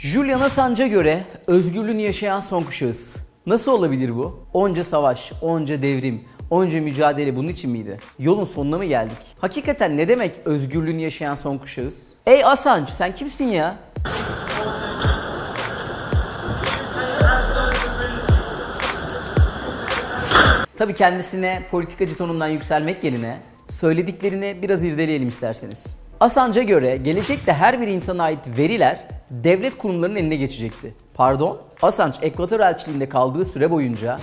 Julian Assange'a göre özgürlüğünü yaşayan son kuşağız. Nasıl olabilir bu? Onca savaş, onca devrim, onca mücadele bunun için miydi? Yolun sonuna mı geldik? Hakikaten ne demek özgürlüğünü yaşayan son kuşağız? Ey Assange sen kimsin ya? Tabii kendisine politikacı tonundan yükselmek yerine söylediklerini biraz irdeleyelim isterseniz. Assange'a göre gelecekte her bir insana ait veriler devlet kurumlarının eline geçecekti. Pardon? Assange Ekvator elçiliğinde kaldığı süre boyunca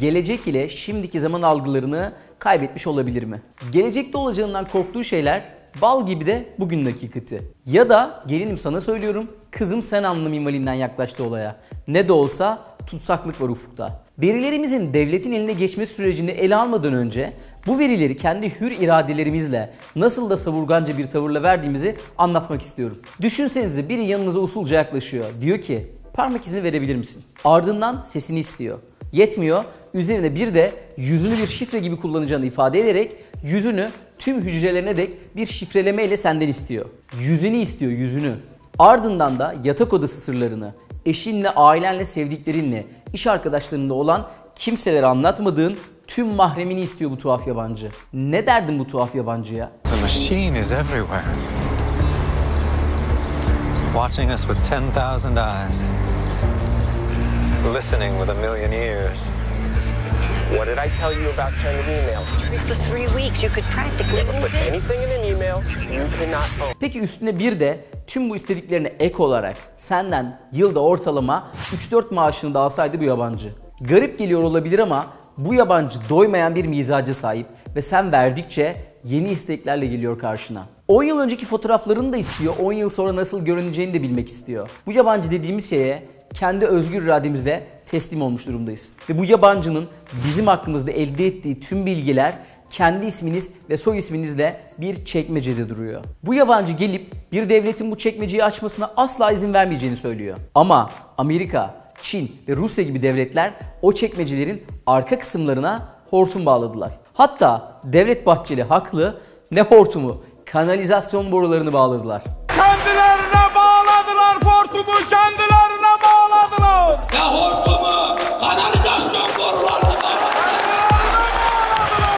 gelecek ile şimdiki zaman algılarını kaybetmiş olabilir mi? Gelecekte olacağından korktuğu şeyler bal gibi de bugün hakikati. Ya da gelinim sana söylüyorum kızım sen anla minvalinden yaklaştı olaya. Ne de olsa tutsaklık var ufukta. Verilerimizin devletin eline geçme sürecini ele almadan önce bu verileri kendi hür iradelerimizle nasıl da savurganca bir tavırla verdiğimizi anlatmak istiyorum. Düşünsenize biri yanınıza usulca yaklaşıyor. Diyor ki parmak izini verebilir misin? Ardından sesini istiyor. Yetmiyor. Üzerine bir de yüzünü bir şifre gibi kullanacağını ifade ederek yüzünü tüm hücrelerine dek bir şifreleme ile senden istiyor. Yüzünü istiyor, yüzünü. Ardından da yatak odası sırlarını, eşinle, ailenle, sevdiklerinle, iş arkadaşlarında olan kimselere anlatmadığın tüm mahremini istiyor bu tuhaf yabancı. Ne derdin bu tuhaf yabancıya? The machine is everywhere. Watching us with 10,000 eyes. Listening with a million ears. What did I tell you about sending emails? For three weeks, you could practically Put anything in an email you cannot own. Peki üstüne bir de tüm bu istediklerine ek olarak senden yılda ortalama 3-4 maaşını da alsaydı bu yabancı. Garip geliyor olabilir ama bu yabancı doymayan bir mizacı sahip ve sen verdikçe yeni isteklerle geliyor karşına. 10 yıl önceki fotoğraflarını da istiyor, 10 yıl sonra nasıl görüneceğini de bilmek istiyor. Bu yabancı dediğimiz şeye kendi özgür irademizle teslim olmuş durumdayız. Ve bu yabancının bizim hakkımızda elde ettiği tüm bilgiler kendi isminiz ve soy isminizle bir çekmecede duruyor. Bu yabancı gelip bir devletin bu çekmeceyi açmasına asla izin vermeyeceğini söylüyor. Ama Amerika, Çin ve Rusya gibi devletler o çekmecelerin arka kısımlarına hortum bağladılar. Hatta Devlet Bahçeli haklı ne hortumu kanalizasyon borularını bağladılar. Kendilerine bağladılar portumu kendilerine bağladılar. Ne hortumu, kanalizasyon borularını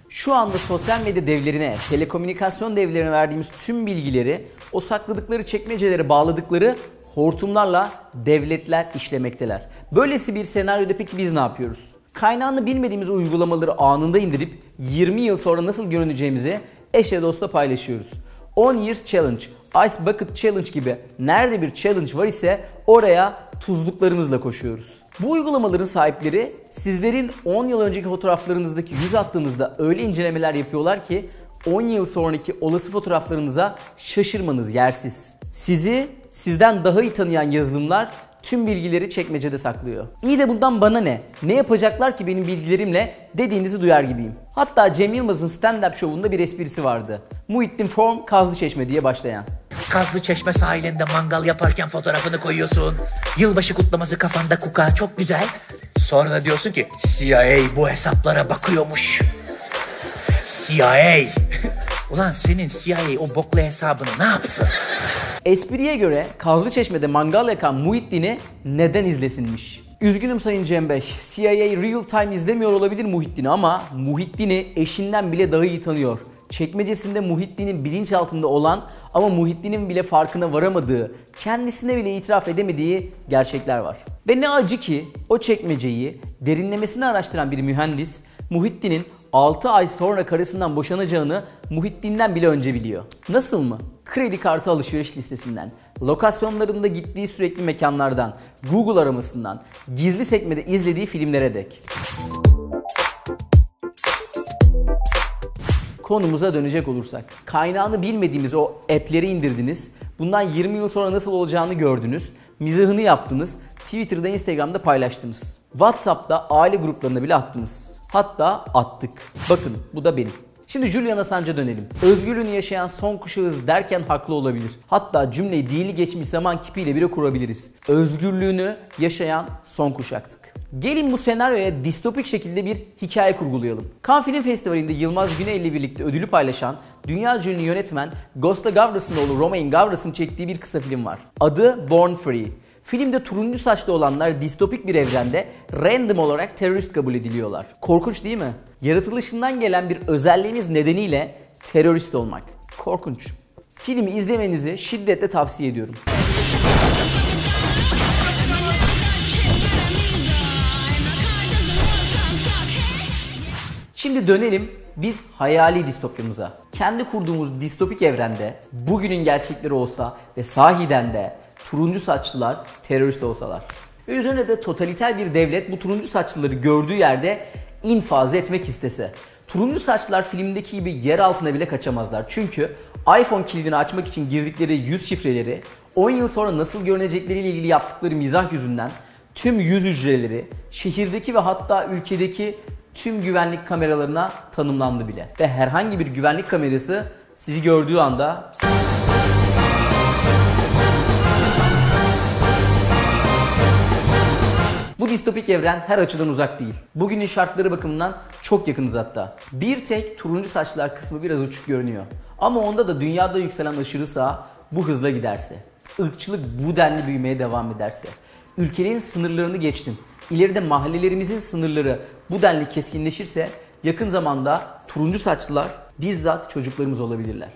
Şu anda sosyal medya devlerine, telekomünikasyon devlerine verdiğimiz tüm bilgileri o sakladıkları çekmecelere bağladıkları hortumlarla devletler işlemekteler. Böylesi bir senaryoda peki biz ne yapıyoruz? Kaynağını bilmediğimiz uygulamaları anında indirip 20 yıl sonra nasıl görüneceğimizi eşe dostla paylaşıyoruz. 10 Years Challenge, Ice Bucket Challenge gibi nerede bir challenge var ise oraya tuzluklarımızla koşuyoruz. Bu uygulamaların sahipleri sizlerin 10 yıl önceki fotoğraflarınızdaki yüz attığınızda öyle incelemeler yapıyorlar ki 10 yıl sonraki olası fotoğraflarınıza şaşırmanız yersiz. Sizi sizden daha iyi tanıyan yazılımlar tüm bilgileri çekmecede saklıyor. İyi de bundan bana ne? Ne yapacaklar ki benim bilgilerimle dediğinizi duyar gibiyim. Hatta Cem Yılmaz'ın stand-up şovunda bir esprisi vardı. Muhittin Form Kazlı Çeşme diye başlayan. Kazlı Çeşme sahilinde mangal yaparken fotoğrafını koyuyorsun. Yılbaşı kutlaması kafanda kuka çok güzel. Sonra da diyorsun ki CIA bu hesaplara bakıyormuş. CIA. Ulan senin CIA o boklu hesabını ne yapsın? Espriye göre Kazlı Çeşme'de mangal yakan Muhittin'i neden izlesinmiş? Üzgünüm Sayın Cem. CIA real time izlemiyor olabilir Muhittin'i ama Muhittin'i eşinden bile daha iyi tanıyor. Çekmecesinde Muhittin'in bilinçaltında olan ama Muhittin'in bile farkına varamadığı, kendisine bile itiraf edemediği gerçekler var. Ve ne acı ki o çekmeceyi derinlemesine araştıran bir mühendis Muhittin'in 6 ay sonra karısından boşanacağını Muhittin'den bile önce biliyor. Nasıl mı? Kredi kartı alışveriş listesinden, lokasyonlarında gittiği sürekli mekanlardan, Google aramasından, gizli sekmede izlediği filmlere dek. Konumuza dönecek olursak. Kaynağını bilmediğimiz o app'leri indirdiniz. Bundan 20 yıl sonra nasıl olacağını gördünüz. Mizahını yaptınız. Twitter'da, Instagram'da paylaştınız. WhatsApp'ta aile gruplarına bile attınız. Hatta attık. Bakın bu da benim. Şimdi Julian Assange'a dönelim. Özgürlüğünü yaşayan son kuşağız derken haklı olabilir. Hatta cümleyi dili geçmiş zaman kipiyle bile kurabiliriz. Özgürlüğünü yaşayan son kuşaktık. Gelin bu senaryoya distopik şekilde bir hikaye kurgulayalım. Cannes Film Festivali'nde Yılmaz Güney ile birlikte ödülü paylaşan dünya ünlü yönetmen Gosta Gavras'ın oğlu Romain Gavras'ın çektiği bir kısa film var. Adı Born Free. Filmde turuncu saçlı olanlar distopik bir evrende random olarak terörist kabul ediliyorlar. Korkunç değil mi? Yaratılışından gelen bir özelliğimiz nedeniyle terörist olmak. Korkunç. Filmi izlemenizi şiddetle tavsiye ediyorum. Şimdi dönelim biz hayali distopyamıza. Kendi kurduğumuz distopik evrende bugünün gerçekleri olsa ve sahiden de turuncu saçlılar terörist olsalar. Üzerine de totaliter bir devlet bu turuncu saçlıları gördüğü yerde infaz etmek istese. Turuncu saçlılar filmdeki gibi yer altına bile kaçamazlar. Çünkü iPhone kilidini açmak için girdikleri yüz şifreleri 10 yıl sonra nasıl görünecekleriyle ilgili yaptıkları mizah yüzünden tüm yüz hücreleri şehirdeki ve hatta ülkedeki tüm güvenlik kameralarına tanımlandı bile. Ve herhangi bir güvenlik kamerası sizi gördüğü anda Bu distopik evren her açıdan uzak değil. Bugünün şartları bakımından çok yakınız hatta. Bir tek turuncu saçlar kısmı biraz uçuk görünüyor. Ama onda da dünyada yükselen aşırı sağ bu hızla giderse, ırkçılık bu denli büyümeye devam ederse, ülkelerin sınırlarını geçtim. İleride mahallelerimizin sınırları bu denli keskinleşirse yakın zamanda turuncu saçlılar bizzat çocuklarımız olabilirler.